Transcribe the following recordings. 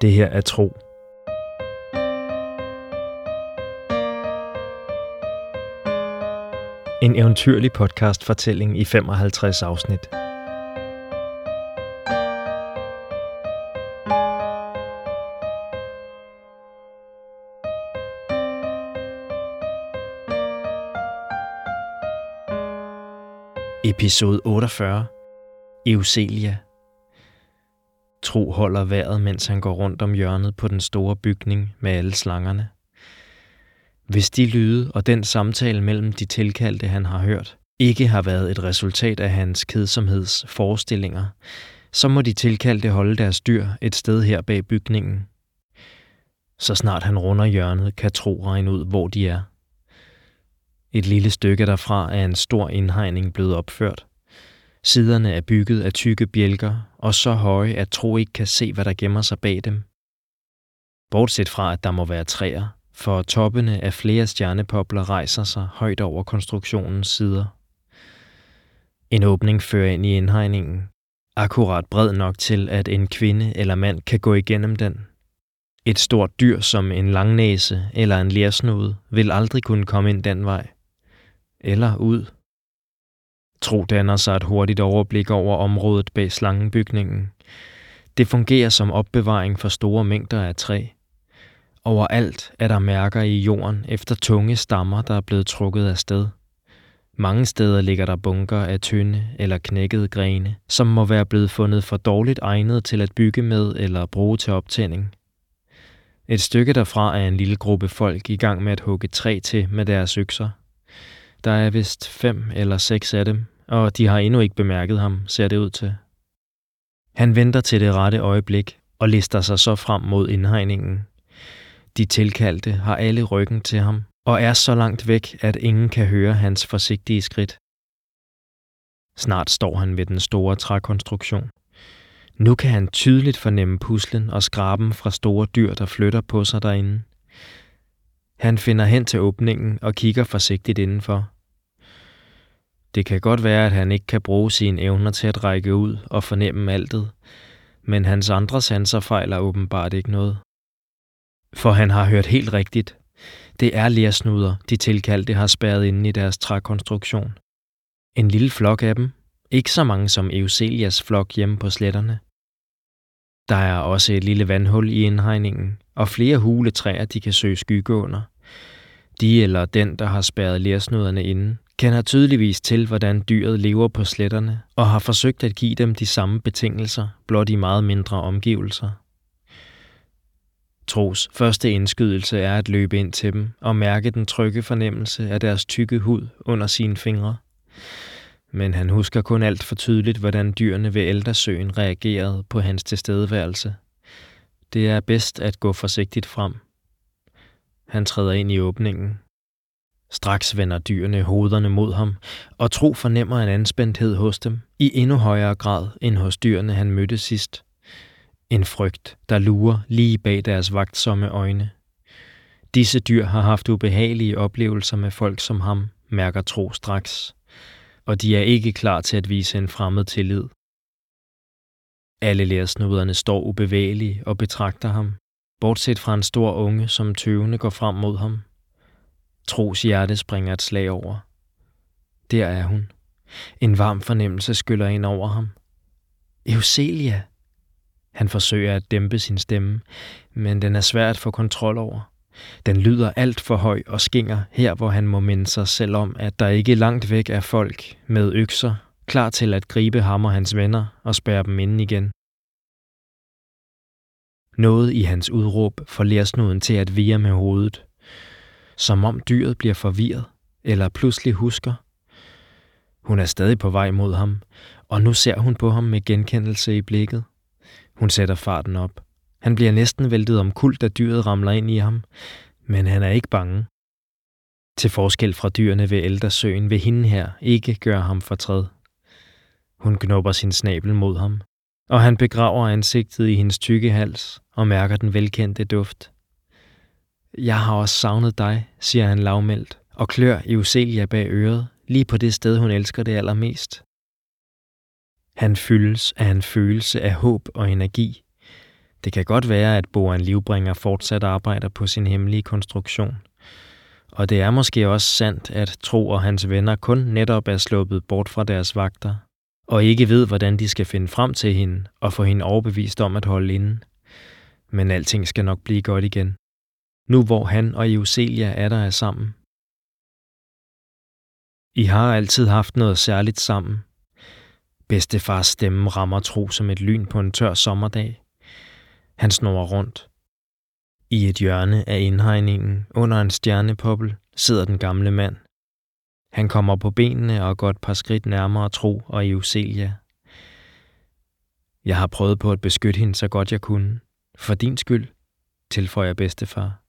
Det her er tro. En eventyrlig podcast fortælling i 55 afsnit. Episode 48. Euselia. Tro holder vejret, mens han går rundt om hjørnet på den store bygning med alle slangerne. Hvis de lyde og den samtale mellem de tilkaldte, han har hørt, ikke har været et resultat af hans kedsomheds forestillinger, så må de tilkaldte holde deres dyr et sted her bag bygningen. Så snart han runder hjørnet, kan Tro regne ud, hvor de er. Et lille stykke derfra er en stor indhegning blevet opført. Siderne er bygget af tykke bjælker og så høje, at Tro ikke kan se, hvad der gemmer sig bag dem. Bortset fra, at der må være træer, for toppene af flere stjernepopler rejser sig højt over konstruktionens sider. En åbning fører ind i indhegningen, akkurat bred nok til, at en kvinde eller mand kan gå igennem den. Et stort dyr som en langnæse eller en lersnude vil aldrig kunne komme ind den vej. Eller ud. Tro danner sig et hurtigt overblik over området bag slangenbygningen. Det fungerer som opbevaring for store mængder af træ. Overalt er der mærker i jorden efter tunge stammer, der er blevet trukket af sted. Mange steder ligger der bunker af tynde eller knækkede grene, som må være blevet fundet for dårligt egnet til at bygge med eller bruge til optænding. Et stykke derfra er en lille gruppe folk i gang med at hugge træ til med deres økser. Der er vist fem eller seks af dem, og de har endnu ikke bemærket ham, ser det ud til. Han venter til det rette øjeblik og lister sig så frem mod indhegningen. De tilkaldte har alle ryggen til ham og er så langt væk, at ingen kan høre hans forsigtige skridt. Snart står han ved den store trækonstruktion. Nu kan han tydeligt fornemme puslen og skraben fra store dyr, der flytter på sig derinde. Han finder hen til åbningen og kigger forsigtigt indenfor. Det kan godt være, at han ikke kan bruge sine evner til at række ud og fornemme altet, men hans andre sanser fejler åbenbart ikke noget. For han har hørt helt rigtigt. Det er lærsnuder, de tilkaldte har spærret inde i deres trækonstruktion. En lille flok af dem. Ikke så mange som Euselias flok hjemme på sletterne. Der er også et lille vandhul i indhegningen, og flere hule træer, de kan søge skygge under. De eller den, der har spærret lærsnuderne inde, kender tydeligvis til, hvordan dyret lever på sletterne, og har forsøgt at give dem de samme betingelser, blot i meget mindre omgivelser. Tros første indskydelse er at løbe ind til dem og mærke den trygge fornemmelse af deres tykke hud under sine fingre. Men han husker kun alt for tydeligt, hvordan dyrene ved Eldersøen reagerede på hans tilstedeværelse. Det er bedst at gå forsigtigt frem. Han træder ind i åbningen. Straks vender dyrene hovederne mod ham, og Tro fornemmer en anspændthed hos dem, i endnu højere grad end hos dyrene, han mødte sidst. En frygt, der lurer lige bag deres vagtsomme øjne. Disse dyr har haft ubehagelige oplevelser med folk som ham, mærker Tro straks, og de er ikke klar til at vise en fremmed tillid. Alle lærersnuderne står ubevægelige og betragter ham, bortset fra en stor unge, som tøvende går frem mod ham. Tros hjerte springer et slag over. Der er hun. En varm fornemmelse skyller ind over ham. Euselia! Han forsøger at dæmpe sin stemme, men den er svær at få kontrol over. Den lyder alt for høj og skinger her, hvor han må minde sig selv om, at der ikke langt væk er folk med økser, klar til at gribe ham og hans venner og spærre dem inde igen. Noget i hans udråb får lærsnuden til at vire med hovedet, som om dyret bliver forvirret eller pludselig husker. Hun er stadig på vej mod ham, og nu ser hun på ham med genkendelse i blikket. Hun sætter farten op. Han bliver næsten væltet om kul, da dyret ramler ind i ham, men han er ikke bange. Til forskel fra dyrene ved Eldersøen vil hende her ikke gøre ham fortræd. Hun knopper sin snabel mod ham, og han begraver ansigtet i hendes tykke hals og mærker den velkendte duft. Jeg har også savnet dig, siger han lavmældt, og klør Euselia bag øret, lige på det sted, hun elsker det allermest. Han fyldes af en følelse af håb og energi. Det kan godt være, at Boren Livbringer fortsat arbejder på sin hemmelige konstruktion. Og det er måske også sandt, at Tro og hans venner kun netop er sluppet bort fra deres vagter, og ikke ved, hvordan de skal finde frem til hende og få hende overbevist om at holde inde. Men alting skal nok blive godt igen. Nu hvor han og Euselia er der er sammen. I har altid haft noget særligt sammen. Bedstefars stemme rammer Tro som et lyn på en tør sommerdag. Han snor rundt. I et hjørne af indhegningen under en stjernepoppel sidder den gamle mand. Han kommer på benene og går et par skridt nærmere Tro og Euselia. Jeg har prøvet på at beskytte hende så godt jeg kunne. For din skyld, tilføjer bedstefar.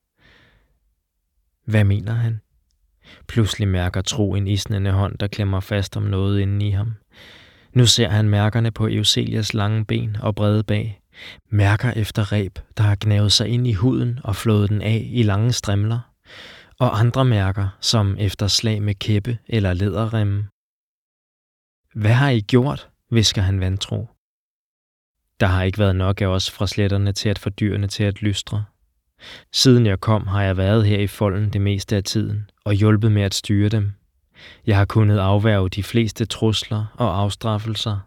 Hvad mener han? Pludselig mærker Tro en isnende hånd, der klemmer fast om noget inde i ham. Nu ser han mærkerne på Euselias lange ben og brede bag. Mærker efter reb, der har gnavet sig ind i huden og flået den af i lange strimler. Og andre mærker, som efter slag med kæppe eller læderremme. Hvad har I gjort, visker han vantro. Der har ikke været nok af os fra sletterne til at få dyrene til at lystre. Siden jeg kom, har jeg været her i folden det meste af tiden og hjulpet med at styre dem. Jeg har kunnet afværge de fleste trusler og afstraffelser.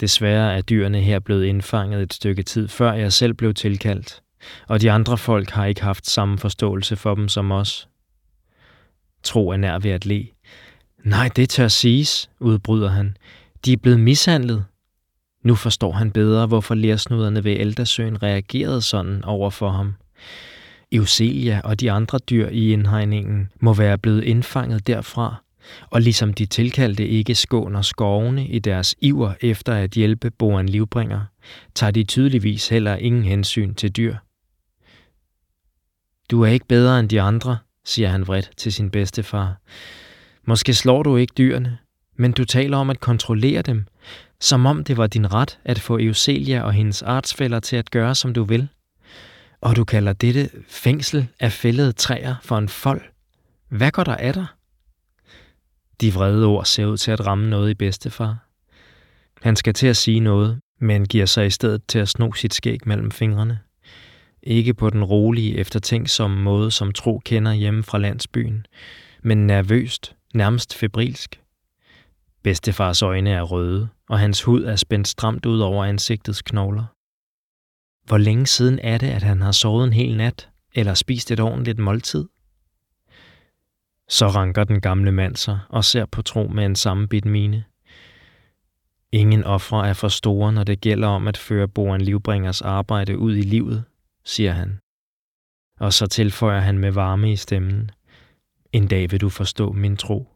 Desværre er dyrene her blevet indfanget et stykke tid før jeg selv blev tilkaldt, og de andre folk har ikke haft samme forståelse for dem som os. Tro er nær ved at le. Nej, det tør siges, udbryder han. De er blevet mishandlet. Nu forstår han bedre, hvorfor lærsnuderne ved Eldersøen reagerede sådan over for ham. Eucelia og de andre dyr i indhegningen må være blevet indfanget derfra, og ligesom de tilkaldte ikke skåner skovene i deres iver efter at hjælpe boeren livbringer, tager de tydeligvis heller ingen hensyn til dyr. Du er ikke bedre end de andre, siger han vredt til sin bedstefar. Måske slår du ikke dyrene, men du taler om at kontrollere dem, som om det var din ret at få Eucelia og hendes artsfælder til at gøre, som du vil. Og du kalder dette fængsel af fældede træer for en fold. Hvad går der af dig? De vrede ord ser ud til at ramme noget i bedstefar. Han skal til at sige noget, men giver sig i stedet til at sno sit skæg mellem fingrene. Ikke på den rolige, eftertænksomme måde, som Tro kender hjemme fra landsbyen, men nervøst, nærmest febrilsk. Bedstefars øjne er røde, og hans hud er spændt stramt ud over ansigtets knogler. Hvor længe siden er det, at han har sovet en hel nat, eller spist et ordentligt måltid? Så ranker den gamle mand sig og ser på tro med en sammenbit mine. Ingen ofre er for store, når det gælder om at føre Boren Livbringers arbejde ud i livet, siger han. Og så tilføjer han med varme i stemmen. En dag vil du forstå min tro.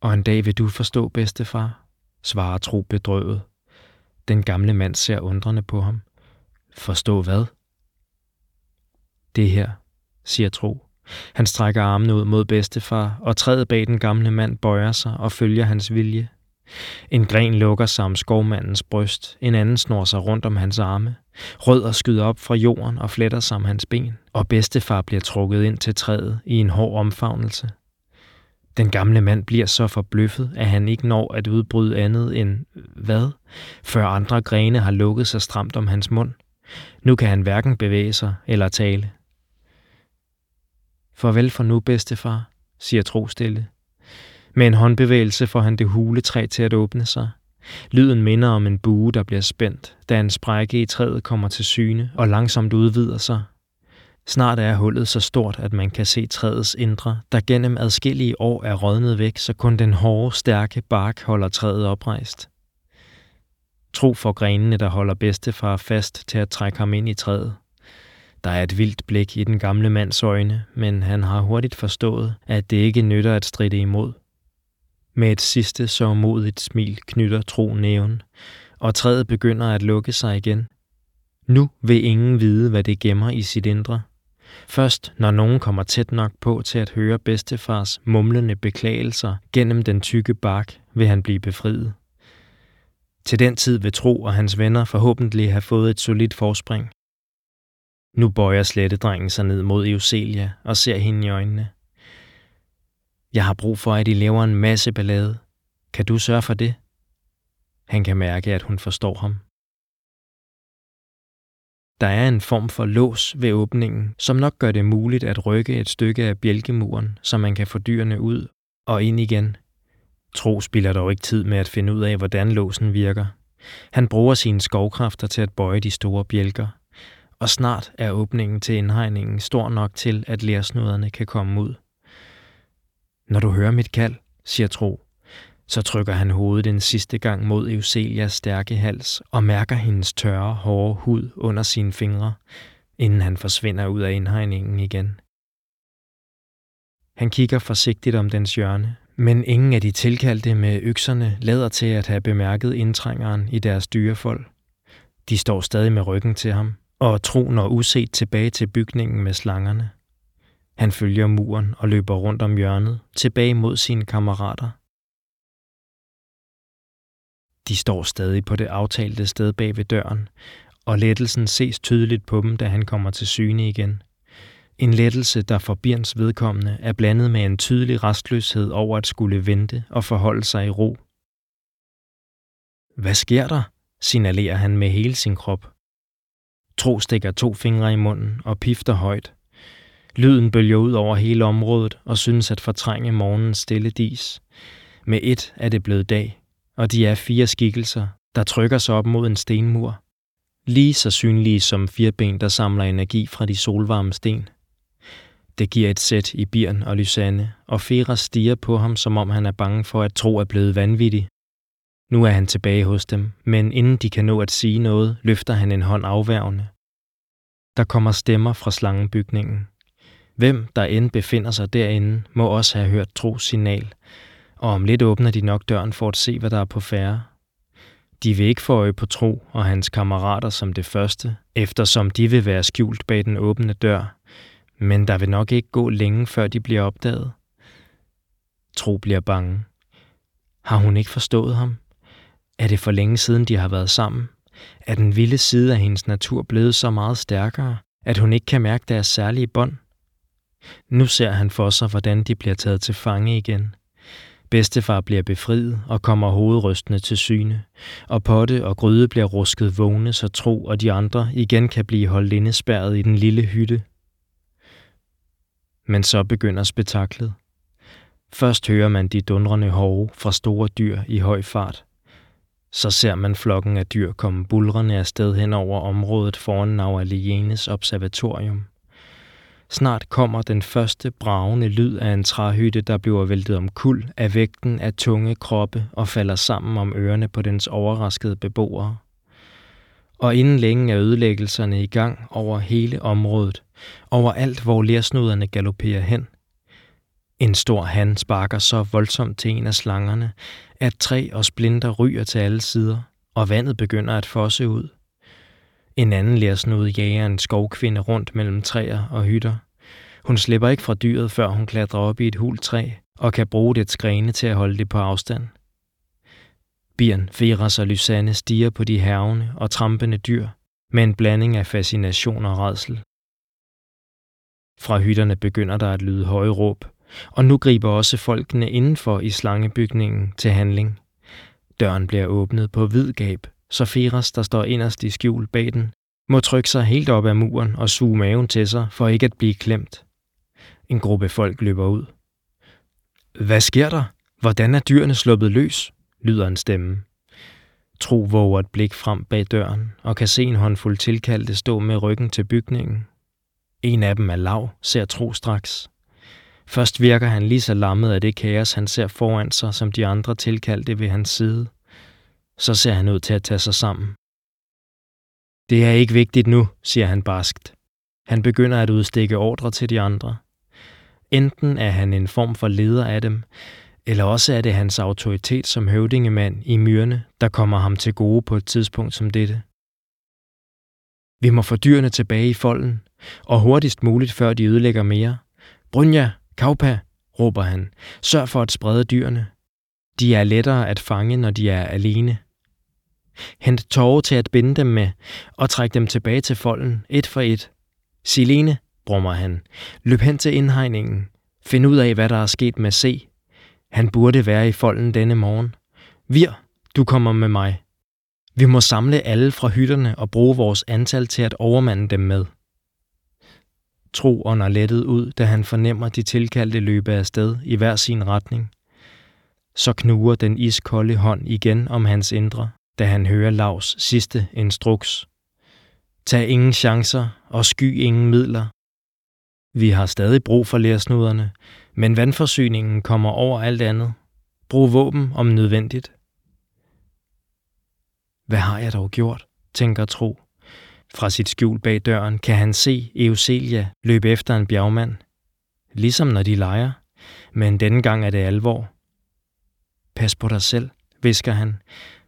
Og en dag vil du forstå, bedstefar, svarer tro bedrøvet. Den gamle mand ser undrende på ham. Forstå hvad? Det her, siger Tro. Han strækker armene ud mod bedstefar, og træet bag den gamle mand bøjer sig og følger hans vilje. En gren lukker sig om skovmandens bryst, en anden snor sig rundt om hans arme. Rødder skyder op fra jorden og fletter sig om hans ben, og bedstefar bliver trukket ind til træet i en hård omfavnelse. Den gamle mand bliver så forbløffet, at han ikke når at udbryde andet end hvad, før andre grene har lukket sig stramt om hans mund. Nu kan han hverken bevæge sig eller tale. Farvel for nu, bedstefar, siger Tro stille. Med en håndbevægelse får han det hule træ til at åbne sig. Lyden minder om en bue, der bliver spændt, da en sprække i træet kommer til syne og langsomt udvider sig, Snart er hullet så stort, at man kan se træets indre, der gennem adskillige år er rådnet væk, så kun den hårde, stærke bark holder træet oprejst. Tro for grenene, der holder bedstefar fast til at trække ham ind i træet. Der er et vildt blik i den gamle mands øjne, men han har hurtigt forstået, at det ikke nytter at stride imod. Med et sidste så modigt smil knytter Tro næven, og træet begynder at lukke sig igen. Nu vil ingen vide, hvad det gemmer i sit indre. Først når nogen kommer tæt nok på til at høre bedstefars mumlende beklagelser gennem den tykke bark, vil han blive befriet. Til den tid vil Tro og hans venner forhåbentlig have fået et solidt forspring. Nu bøjer slettedrengen sig ned mod Euselia og ser hende i øjnene. Jeg har brug for, at I laver en masse ballade. Kan du sørge for det? Han kan mærke, at hun forstår ham. Der er en form for lås ved åbningen, som nok gør det muligt at rykke et stykke af bjælkemuren, så man kan få dyrene ud og ind igen. Tro spiller dog ikke tid med at finde ud af, hvordan låsen virker. Han bruger sine skovkræfter til at bøje de store bjælker, og snart er åbningen til indhegningen stor nok til, at lærsnuderne kan komme ud. Når du hører mit kald, siger Tro, så trykker han hovedet en sidste gang mod Euselias stærke hals og mærker hendes tørre, hårde hud under sine fingre, inden han forsvinder ud af indhegningen igen. Han kigger forsigtigt om dens hjørne, men ingen af de tilkaldte med økserne lader til at have bemærket indtrængeren i deres dyrefold. De står stadig med ryggen til ham, og tro når uset tilbage til bygningen med slangerne. Han følger muren og løber rundt om hjørnet, tilbage mod sine kammerater. De står stadig på det aftalte sted bag ved døren, og lettelsen ses tydeligt på dem, da han kommer til syne igen. En lettelse, der for Birns vedkommende er blandet med en tydelig restløshed over at skulle vente og forholde sig i ro. Hvad sker der? signalerer han med hele sin krop. Tro stikker to fingre i munden og pifter højt. Lyden bølger ud over hele området og synes at fortrænge morgens stille dis. Med et er det blevet dag, og de er fire skikkelser, der trykker sig op mod en stenmur. Lige så synlige som fire ben, der samler energi fra de solvarme sten. Det giver et sæt i Birn og Lysanne, og Fera stiger på ham, som om han er bange for at tro er blevet vanvittig. Nu er han tilbage hos dem, men inden de kan nå at sige noget, løfter han en hånd afværgende. Der kommer stemmer fra slangebygningen. Hvem, der end befinder sig derinde, må også have hørt tros signal, og om lidt åbner de nok døren for at se, hvad der er på færre. De vil ikke få øje på Tro og hans kammerater som det første, eftersom de vil være skjult bag den åbne dør, men der vil nok ikke gå længe, før de bliver opdaget. Tro bliver bange. Har hun ikke forstået ham? Er det for længe siden, de har været sammen? Er den vilde side af hendes natur blevet så meget stærkere, at hun ikke kan mærke deres særlige bånd? Nu ser han for sig, hvordan de bliver taget til fange igen. Bedstefar bliver befriet og kommer hovedrystende til syne, og potte og gryde bliver rusket vågne, så Tro og de andre igen kan blive holdt indespærret i den lille hytte. Men så begynder spektaklet. Først hører man de dundrende hove fra store dyr i høj fart. Så ser man flokken af dyr komme bulrende afsted hen over området foran Naualienes observatorium – Snart kommer den første bravende lyd af en træhytte, der bliver væltet om kul af vægten af tunge kroppe og falder sammen om ørerne på dens overraskede beboere. Og inden længe er ødelæggelserne i gang over hele området, over alt hvor lersnuderne galopperer hen. En stor han sparker så voldsomt til en af slangerne, at træ og splinter ryger til alle sider, og vandet begynder at fosse ud. En anden lærsnude jager en skovkvinde rundt mellem træer og hytter. Hun slipper ikke fra dyret, før hun klatrer op i et hult træ og kan bruge det grene til at holde det på afstand. Birn, Feras og Lysanne stiger på de hervende og trampende dyr med en blanding af fascination og redsel. Fra hytterne begynder der at lyde høje råb, og nu griber også folkene indenfor i slangebygningen til handling. Døren bliver åbnet på hvid gab, så Feras, der står inderst i skjul bag den, må trykke sig helt op ad muren og suge maven til sig for ikke at blive klemt. En gruppe folk løber ud. Hvad sker der? Hvordan er dyrene sluppet løs? lyder en stemme. Tro våger et blik frem bag døren og kan se en håndfuld tilkaldte stå med ryggen til bygningen. En af dem er lav, ser Tro straks. Først virker han lige så lammet af det kaos, han ser foran sig, som de andre tilkaldte ved hans side. Så ser han ud til at tage sig sammen. Det er ikke vigtigt nu, siger han barskt. Han begynder at udstikke ordre til de andre. Enten er han en form for leder af dem, eller også er det hans autoritet som høvdingemand i myrene, der kommer ham til gode på et tidspunkt som dette. Vi må få dyrene tilbage i folden, og hurtigst muligt, før de ødelægger mere. Brynja, Kaupa, råber han. Sørg for at sprede dyrene. De er lettere at fange, når de er alene. Hent tårer til at binde dem med, og træk dem tilbage til folden, et for et. Silene, brummer han, løb hen til indhegningen. Find ud af, hvad der er sket med C. Han burde være i folden denne morgen. Vir, du kommer med mig. Vi må samle alle fra hytterne og bruge vores antal til at overmande dem med. Tro ånder lettet ud, da han fornemmer de tilkaldte løbe afsted i hver sin retning. Så knuger den iskolde hånd igen om hans indre, da han hører Lavs sidste instruks. Tag ingen chancer og sky ingen midler. Vi har stadig brug for lærsnuderne, men vandforsyningen kommer over alt andet. Brug våben om nødvendigt. Hvad har jeg dog gjort, tænker Tro. Fra sit skjul bag døren kan han se Euselia løbe efter en bjergmand. Ligesom når de leger, men denne gang er det alvor. Pas på dig selv, visker han,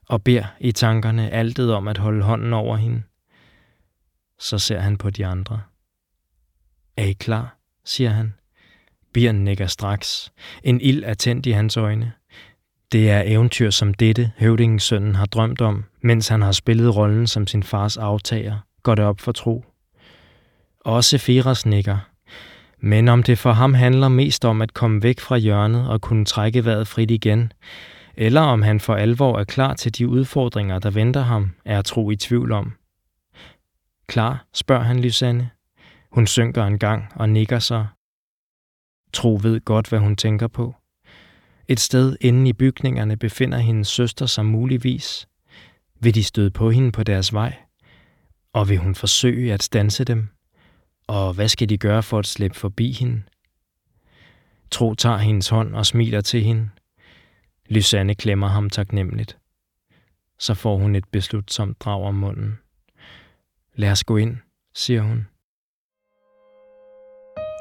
og beder i tankerne altet om at holde hånden over hende. Så ser han på de andre. Er I klar? siger han. Birn nikker straks. En ild er tændt i hans øjne. Det er eventyr som dette, høvdingens har drømt om, mens han har spillet rollen som sin fars aftager, går det op for tro. Også Firas nikker. Men om det for ham handler mest om at komme væk fra hjørnet og kunne trække vejret frit igen, eller om han for alvor er klar til de udfordringer, der venter ham, er tro i tvivl om. Klar, spørger han Lysanne. Hun synker en gang og nikker så. Tro ved godt, hvad hun tænker på. Et sted inde i bygningerne befinder hendes søster sig muligvis. Vil de støde på hende på deres vej? Og vil hun forsøge at stanse dem? Og hvad skal de gøre for at slippe forbi hende? Tro tager hendes hånd og smiler til hende. Lysanne klemmer ham taknemmeligt. Så får hun et beslutsomt drag om munden. Lad os gå ind, siger hun.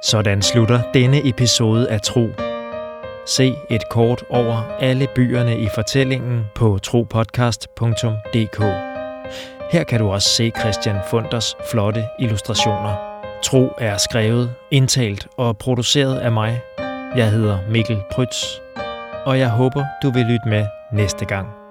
Sådan slutter denne episode af Tro. Se et kort over alle byerne i fortællingen på tropodcast.dk. Her kan du også se Christian Funders flotte illustrationer. Tro er skrevet, indtalt og produceret af mig. Jeg hedder Mikkel Prytz, og jeg håber, du vil lytte med næste gang.